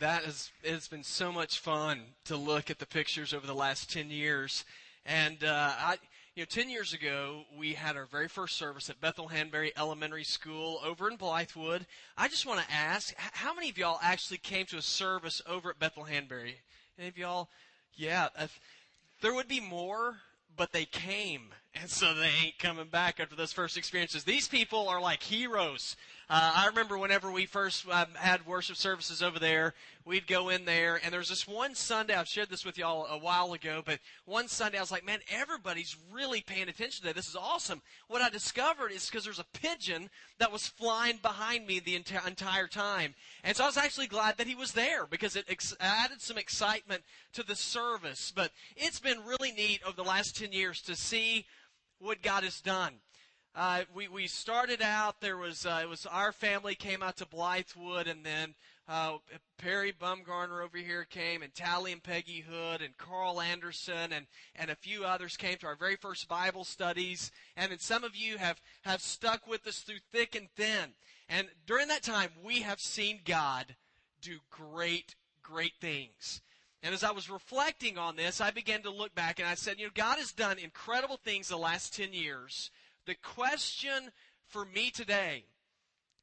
That has it's been so much fun to look at the pictures over the last ten years, and uh, I, you know, ten years ago we had our very first service at Bethel Hanberry Elementary School over in Blythewood. I just want to ask, how many of y'all actually came to a service over at Bethel Hanberry? Any of y'all? Yeah, if, there would be more but they came, and so they ain't coming back after those first experiences. These people are like heroes. Uh, I remember whenever we first um, had worship services over there, we'd go in there, and there was this one Sunday. I've shared this with y'all a while ago, but one Sunday I was like, "Man, everybody's really paying attention to this. This is awesome." What I discovered is because there's a pigeon that was flying behind me the enti- entire time, and so I was actually glad that he was there because it ex- added some excitement to the service. But it's been really neat over the last 10 years to see what God has done. Uh, we, we started out, there was, uh, it was our family came out to Blythewood and then, uh, Perry Bumgarner over here came and Tally and Peggy Hood and Carl Anderson and, and a few others came to our very first Bible studies. And then some of you have, have stuck with us through thick and thin. And during that time, we have seen God do great, great things. And as I was reflecting on this, I began to look back and I said, you know, God has done incredible things the last 10 years. The question for me today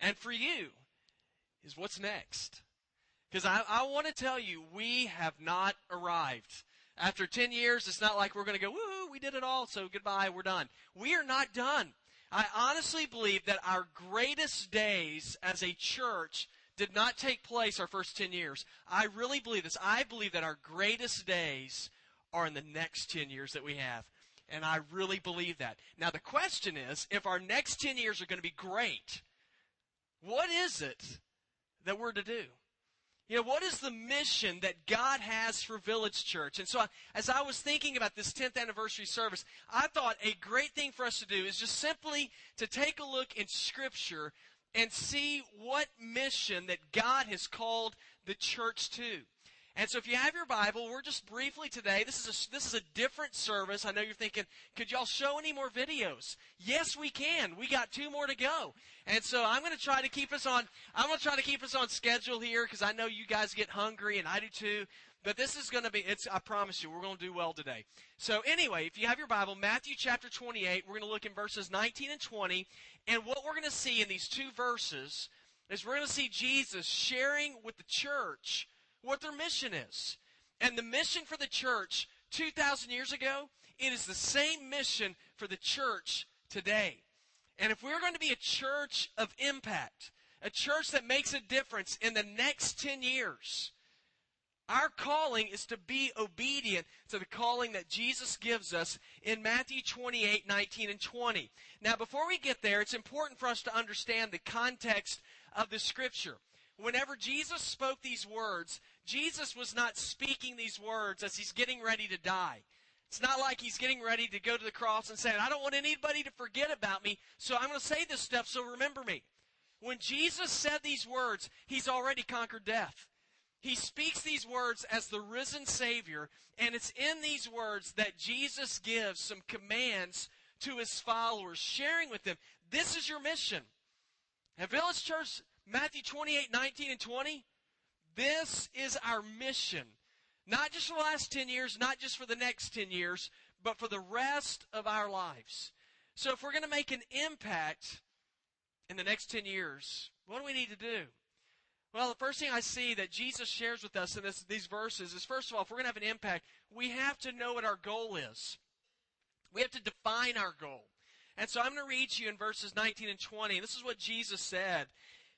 and for you is what's next? Because I, I want to tell you, we have not arrived. After 10 years, it's not like we're going to go, woo, we did it all, so goodbye, we're done. We are not done. I honestly believe that our greatest days as a church did not take place our first 10 years. I really believe this. I believe that our greatest days are in the next 10 years that we have. And I really believe that. Now, the question is if our next 10 years are going to be great, what is it that we're to do? You know, what is the mission that God has for Village Church? And so, as I was thinking about this 10th anniversary service, I thought a great thing for us to do is just simply to take a look in Scripture and see what mission that God has called the church to. And so if you have your Bible, we're just briefly today, this is a, this is a different service. I know you're thinking, could y'all show any more videos? Yes, we can. We got two more to go. And so I'm going to try to keep us on, I'm going to try to keep us on schedule here because I know you guys get hungry and I do too. But this is going to be, it's, I promise you, we're going to do well today. So anyway, if you have your Bible, Matthew chapter 28, we're going to look in verses 19 and 20. And what we're going to see in these two verses is we're going to see Jesus sharing with the church what their mission is. And the mission for the church 2,000 years ago, it is the same mission for the church today. And if we're going to be a church of impact, a church that makes a difference in the next 10 years, our calling is to be obedient to the calling that Jesus gives us in Matthew 28, 19, and 20. Now, before we get there, it's important for us to understand the context of the scripture. Whenever Jesus spoke these words, Jesus was not speaking these words as he's getting ready to die. It's not like he's getting ready to go to the cross and saying, I don't want anybody to forget about me, so I'm going to say this stuff, so remember me. When Jesus said these words, he's already conquered death. He speaks these words as the risen Savior, and it's in these words that Jesus gives some commands to his followers, sharing with them, this is your mission. At Village Church, Matthew 28, 19, and 20, this is our mission. Not just for the last 10 years, not just for the next 10 years, but for the rest of our lives. So if we're going to make an impact in the next 10 years, what do we need to do? Well, the first thing I see that Jesus shares with us in this, these verses is first of all, if we're going to have an impact, we have to know what our goal is. We have to define our goal. And so I'm going to read to you in verses 19 and 20. This is what Jesus said.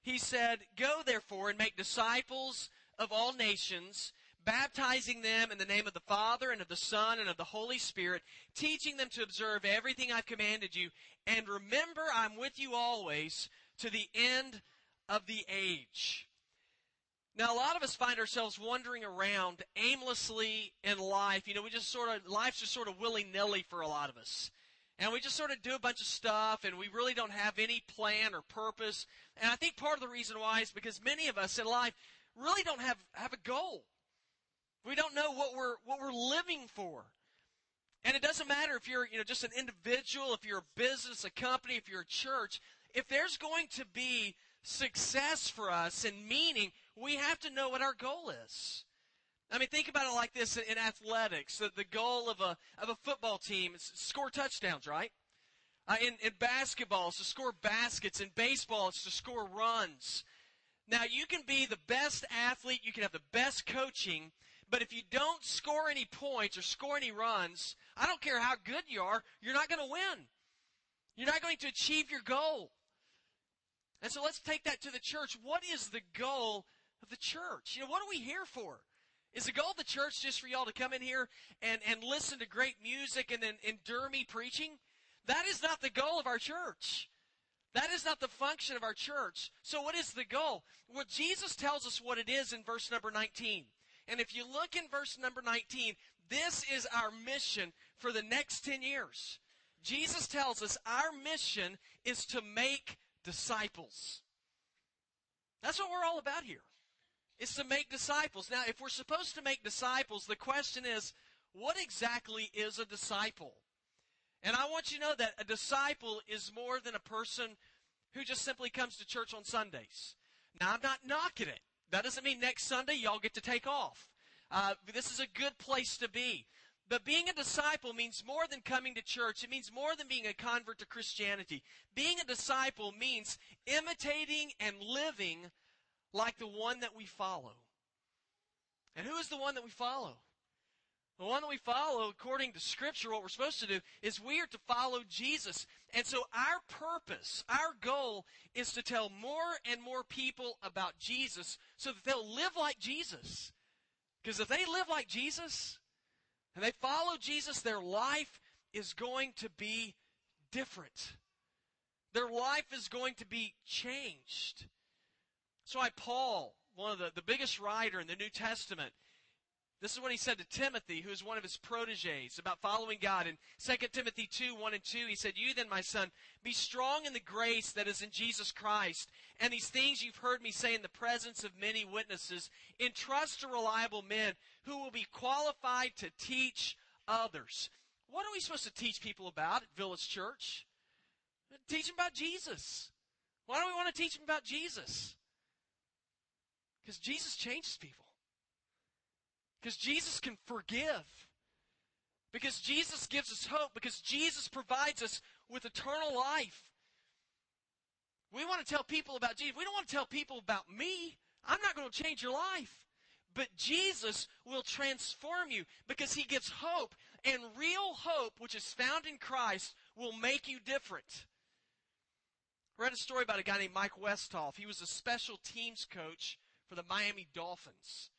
He said, Go therefore and make disciples of all nations, baptizing them in the name of the Father and of the Son and of the Holy Spirit, teaching them to observe everything I've commanded you. And remember, I'm with you always to the end of the age. Now, a lot of us find ourselves wandering around aimlessly in life. You know, we just sort of, life's just sort of willy nilly for a lot of us. And we just sort of do a bunch of stuff and we really don't have any plan or purpose. And I think part of the reason why is because many of us in life really don't have, have a goal. We don't know what we're, what we're living for. And it doesn't matter if you're, you know, just an individual, if you're a business, a company, if you're a church. If there's going to be success for us and meaning, we have to know what our goal is. I mean, think about it like this in, athletics. The, goal of a, of a football team is score touchdowns, right? Uh, in, in basketball, it's to score baskets. In baseball, it's to score runs. Now, you can be the best athlete, you can have the best coaching, but if you don't score any points or score any runs, I don't care how good you are, you're not going to win. You're not going to achieve your goal. And so let's take that to the church. What is the goal of the church? You know, what are we here for? Is the goal of the church just for y'all to come in here and, and listen to great music and then endure me preaching? That is not the goal of our church. That is not the function of our church. So what is the goal? Well, Jesus tells us what it is in verse number 19. And if you look in verse number 19, this is our mission for the next 10 years. Jesus tells us our mission is to make disciples. That's what we're all about here. It's to make disciples. Now, if we're supposed to make disciples, the question is, what exactly is a disciple? And I want you to know that a disciple is more than a person who just simply comes to church on Sundays. Now, I'm not knocking it. That doesn't mean next Sunday y'all get to take off. Uh, this is a good place to be. But being a disciple means more than coming to church. It means more than being a convert to Christianity. Being a disciple means imitating and living like the one that we follow. And who is the one that we follow? The one that we follow, according to Scripture, what we're supposed to do is we are to follow Jesus. And so our purpose, our goal, is to tell more and more people about Jesus so that they'll live like Jesus. Because if they live like Jesus and they follow Jesus, their life is going to be different. Their life is going to be changed. That's why Paul, one of the, the biggest writer in the New Testament, this is what he said to Timothy, who is one of his proteges, about following God. In 2 Timothy 2, 1 and 2, he said, You then, my son, be strong in the grace that is in Jesus Christ. And these things you've heard me say in the presence of many witnesses, entrust to reliable men who will be qualified to teach others. What are we supposed to teach people about at Village Church? Teach them about Jesus. Why do we want to teach them about Jesus? Because Jesus changes people. Because Jesus can forgive. Because Jesus gives us hope. Because Jesus provides us with eternal life. We want to tell people about Jesus. We don't want to tell people about me. I'm not going to change your life. But Jesus will transform you because he gives hope. And real hope, which is found in Christ, will make you different. I read a story about a guy named Mike Westhoff. He was a special teams coach for the Miami Dolphins.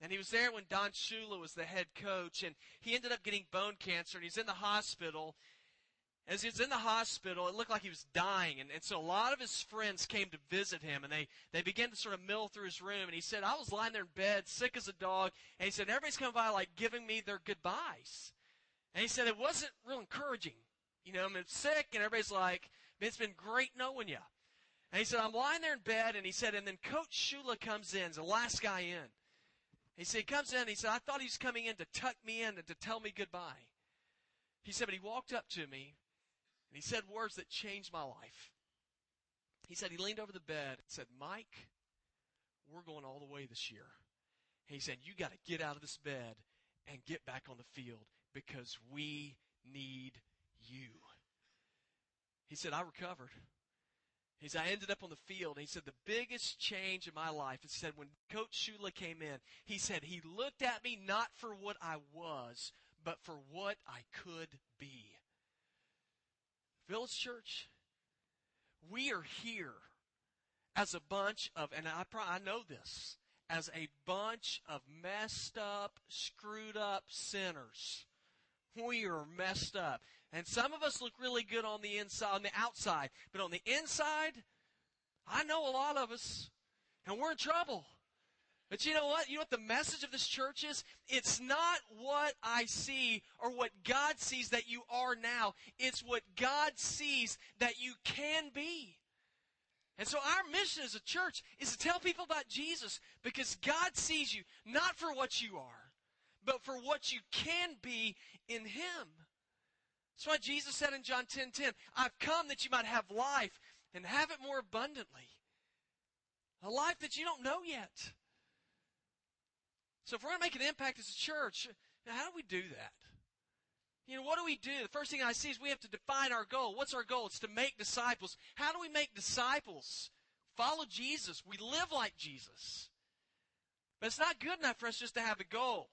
And he was there when Don Shula was the head coach, and he ended up getting bone cancer, and he's in the hospital. As he was in the hospital, it looked like he was dying, and, and so a lot of his friends came to visit him, and they, they began to sort of mill through his room, and he said, I was lying there in bed, sick as a dog, and he said, everybody's coming by, like, giving me their goodbyes. And he said, it wasn't real encouraging. You know, I'm sick, and everybody's like, it's been great knowing you. And he said, I'm lying there in bed, and he said, and then Coach Shula comes in, the last guy in. He said, he comes in, And he said, I thought he was coming in to tuck me in and to tell me goodbye. He said, but he walked up to me and he said words that changed my life. He said, he leaned over the bed and said, Mike, we're going all the way this year. He said, you got to get out of this bed and get back on the field because we need you. He said, I recovered. He said, I ended up on the field. He said, the biggest change in my life, he said, when Coach Shula came in, he said, he looked at me not for what I was, but for what I could be. Village Church, we are here as a bunch of, and I, I know this, as a bunch of messed up, screwed up sinners. We are messed up. And some of us look really good on the inside, on the outside, but on the inside, I know a lot of us, and we're in trouble. But you know what? You know what the message of this church is? It's not what I see or what God sees that you are now. It's what God sees that you can be. And so our mission as a church is to tell people about Jesus because God sees you not for what you are, but for what you can be in Him. That's why Jesus said in John 10 10, I've come that you might have life and have it more abundantly. a life that you don't know yet. So if we're going to make an impact as a church, how do we do that? You know, what do we do? The first thing I see is we have to define our goal. What's our goal? It's to make disciples. How do we make disciples? Follow Jesus. We live like Jesus. But it's not good enough for us just to have a goal.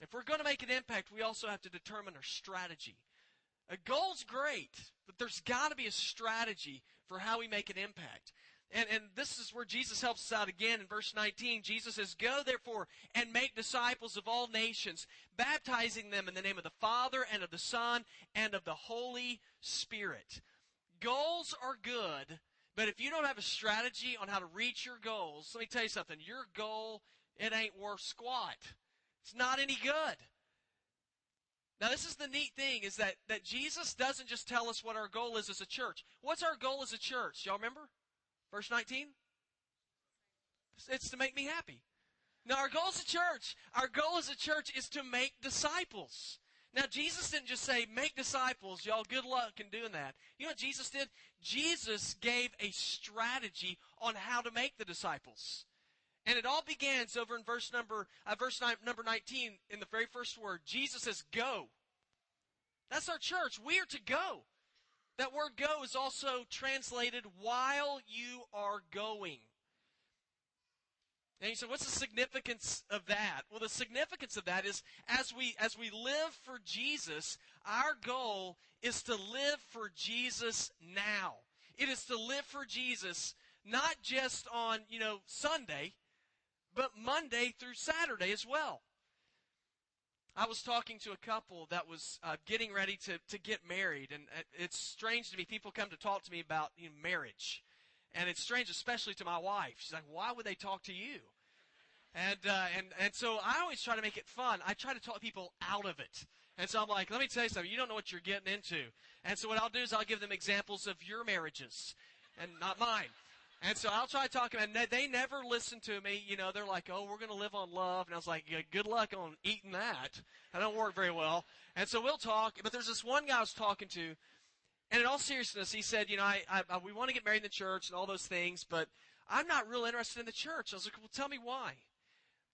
If we're going to make an impact, we also have to determine our strategy. A goal's great, but there's got to be a strategy for how we make an impact. And, and this is where Jesus helps us out again in verse 19. Jesus says, Go therefore and make disciples of all nations, baptizing them in the name of the Father and of the Son and of the Holy Spirit. Goals are good, but if you don't have a strategy on how to reach your goals, let me tell you something. Your goal, it ain't worth squat. It's not any good. Now, this is the neat thing is that, that Jesus doesn't just tell us what our goal is as a church. What's our goal as a church? Y'all remember? Verse 19? It's to make me happy. Now, our goal as a church, our goal as a church is to make disciples. Now, Jesus didn't just say, make disciples. Y'all, good luck in doing that. You know what Jesus did? Jesus gave a strategy on how to make the disciples. And it all begins over in verse number, uh, verse nine, number 19, in the very first word. Jesus says, go. That's our church. We are to go. That word go is also translated while you are going. And you say, what's the significance of that? Well, the significance of that is as we as we live for Jesus, our goal is to live for Jesus now. It is to live for Jesus not just on, you know, Sunday, but Monday through Saturday as well. I was talking to a couple that was uh, getting ready to, to get married, and it's strange to me. People come to talk to me about you know, marriage, and it's strange, especially to my wife. She's like, "Why would they talk to you?" And uh, and and so I always try to make it fun. I try to talk people out of it. And so I'm like, let me tell you something. You don't know what you're getting into. And so what I'll do is I'll give them examples of your marriages, and not mine. And so I'll try talking them. And they never listen to me. You know, they're like, oh, we're going to live on love. And I was like, yeah, good luck on eating that. That don't work very well. And so we'll talk. But there's this one guy I was talking to. And in all seriousness, he said, you know, I, I, I, we want to get married in the church and all those things, but I'm not real interested in the church. I was like, well, tell me why.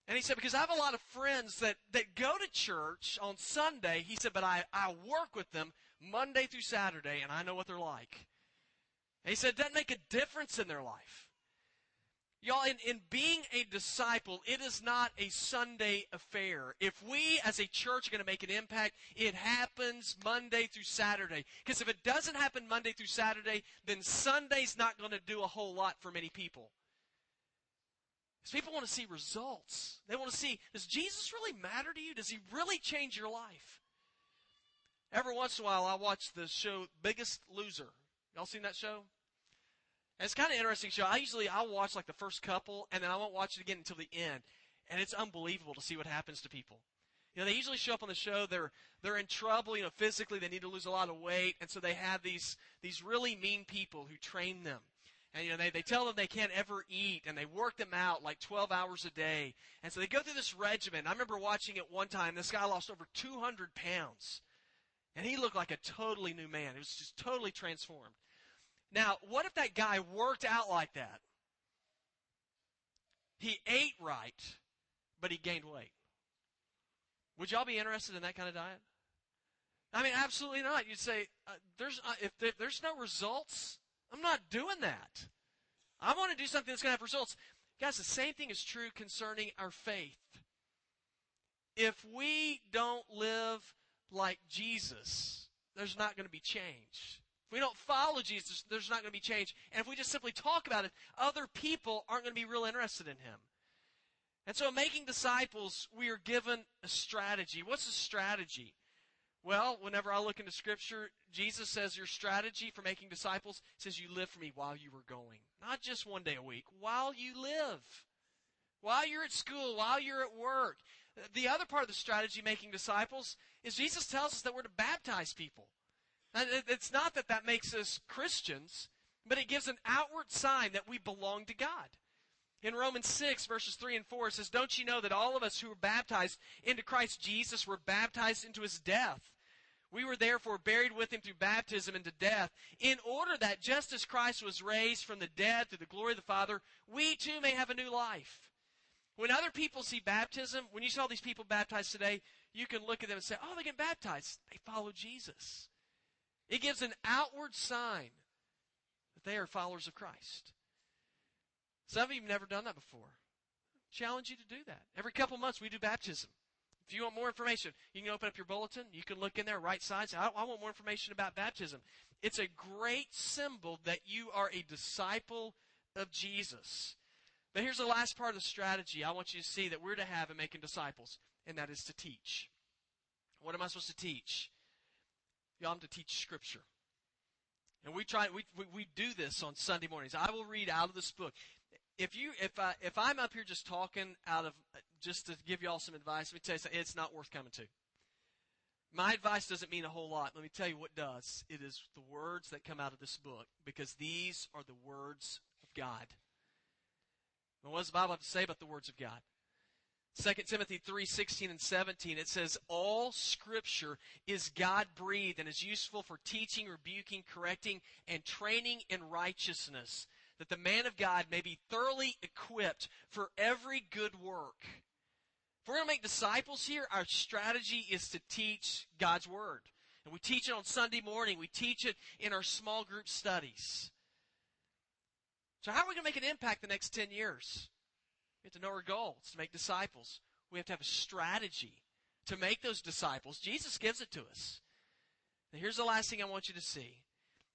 And he said, because I have a lot of friends that, that go to church on Sunday. He said, but I, I work with them Monday through Saturday, and I know what they're like. And he said doesn't make a difference in their life. Y'all, in, in being a disciple, it is not a Sunday affair. If we as a church are going to make an impact, it happens Monday through Saturday. Because if it doesn't happen Monday through Saturday, then Sunday's not going to do a whole lot for many people. Because people want to see results. They want to see, does Jesus really matter to you? Does he really change your life? Every once in a while, I watch the show Biggest Loser. Y'all seen that show? And it's kind of interesting show. I usually I'll watch like the first couple, and then I won't watch it again until the end. And it's unbelievable to see what happens to people. You know, they usually show up on the show. They're they're in trouble. You know, physically they need to lose a lot of weight, and so they have these these really mean people who train them. And you know, they, they tell them they can't ever eat, and they work them out like 12 hours a day. And so they go through this regimen. I remember watching it one time. This guy lost over 200 pounds, and he looked like a totally new man. He was just totally transformed. Now, what if that guy worked out like that? He ate right, but he gained weight. Would y'all be interested in that kind of diet? I mean, absolutely not. You'd say, uh, "There's uh, if, if there's no results, I'm not doing that. I want to do something that's going to have results." Guys, the same thing is true concerning our faith. If we don't live like Jesus, there's not going to be change. If we don't follow Jesus, there's not going to be change. And if we just simply talk about it, other people aren't going to be real interested in him. And so, making disciples, we are given a strategy. What's a strategy? Well, whenever I look into Scripture, Jesus says your strategy for making disciples says you live for me while you were going. Not just one day a week, while you live. While you're at school, while you're at work. The other part of the strategy making disciples is Jesus tells us that we're to baptize people. It's not that that makes us Christians, but it gives an outward sign that we belong to God. In Romans 6, verses 3 and 4, it says, Don't you know that all of us who were baptized into Christ Jesus were baptized into his death? We were therefore buried with him through baptism into death, in order that just as Christ was raised from the dead through the glory of the Father, we too may have a new life. When other people see baptism, when you saw these people baptized today, you can look at them and say, oh, they get baptized. They follow Jesus. It gives an outward sign that they are followers of Christ. Some of you have never done that before. Challenge you to do that. Every couple months we do baptism. If you want more information, you can open up your bulletin. You can look in there, right side. Say, I, I want more information about baptism. It's a great symbol that you are a disciple of Jesus. But here's the last part of the strategy I want you to see that we're to have in making disciples, and that is to teach. What am I supposed to teach? Y'all, I'm to teach Scripture. And we try, we, we, we do this on Sunday mornings. I will read out of this book if you if I if I'm up here just talking out of just to give y'all some advice, let me tell you something. It's not worth coming to. My advice doesn't mean a whole lot. Let me tell you what does. It is the words that come out of this book because these are the words of God. And what does the Bible have to say about the words of God? 2 Timothy 3:16 and 17, it says, All scripture is God breathed and is useful for teaching, rebuking, correcting, and training in righteousness that the man of God may be thoroughly equipped for every good work. If we're going to make disciples here, our strategy is to teach God's Word. And we teach it on Sunday morning. We teach it in our small group studies. So how are we going to make an impact the next 10 years? We have to know our goal. It's to make disciples. We have to have a strategy to make those disciples. Jesus gives it to us. Now here's the last thing I want you to see.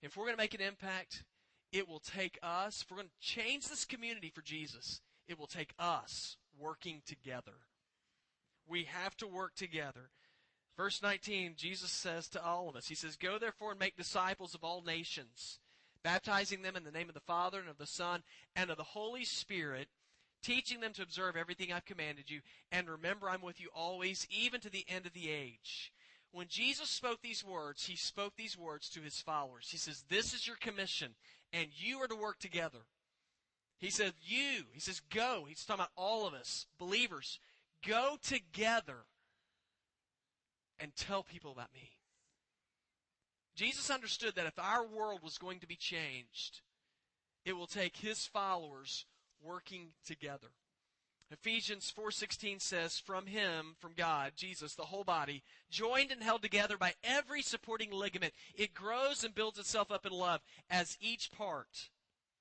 If we're going to make an impact, it will take us, if we're going to change this community for Jesus, it will take us working together. We have to work together. Verse 19, Jesus says to all of us, He says, Go therefore and make disciples of all nations, baptizing them in the name of the Father and of the Son and of the Holy Spirit, teaching them to observe everything I've commanded you, and remember I'm with you always, even to the end of the age. When Jesus spoke these words, he spoke these words to his followers. He says, This is your commission and you are to work together. He said, You. He says, Go. He's talking about all of us, believers. Go together and tell people about me. Jesus understood that if our world was going to be changed, it will take his followers working together. Ephesians 4:16 says from him from God Jesus the whole body joined and held together by every supporting ligament it grows and builds itself up in love as each part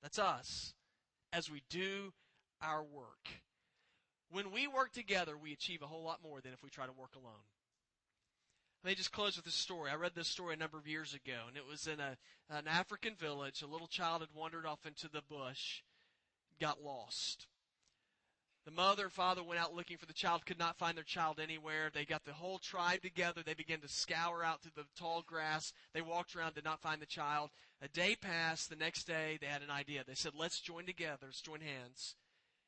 that's us as we do our work. When we work together we achieve a whole lot more than if we try to work alone. Let me just close with this story. I read this story a number of years ago and it was in a an African village a little child had wandered off into the bush got lost the mother and father went out looking for the child, could not find their child anywhere. They got the whole tribe together. They began to scour out through the tall grass. They walked around, did not find the child. A day passed. The next day, they had an idea. They said, let's join together, let's join hands,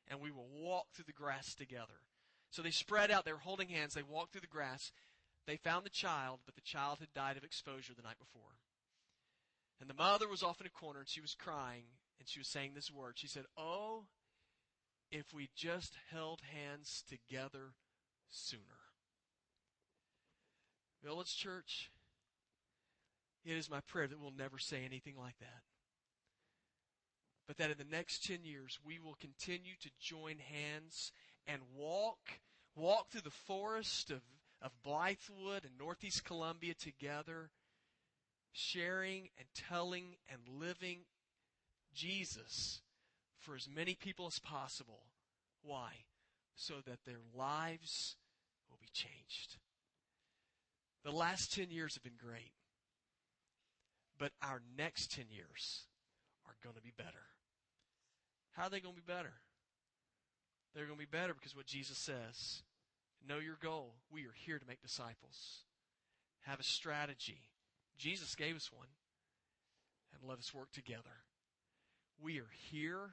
and we will walk through the grass together. So they spread out. They were holding hands. They walked through the grass. They found the child, but the child had died of exposure the night before. And the mother was off in a corner, and she was crying, and she was saying this word. She said, Oh, if we just held hands together sooner. Village Church, it is my prayer that we'll never say anything like that. But that in the next 10 years, we will continue to join hands and walk, walk through the forest of, of Blythewood and Northeast Columbia together, sharing and telling and living Jesus for as many people as possible. Why? So that their lives will be changed. The last 10 years have been great. But our next 10 years are going to be better. How are they going to be better? They're going to be better because what Jesus says. Know your goal. We are here to make disciples. Have a strategy. Jesus gave us one. And let us work together. We are here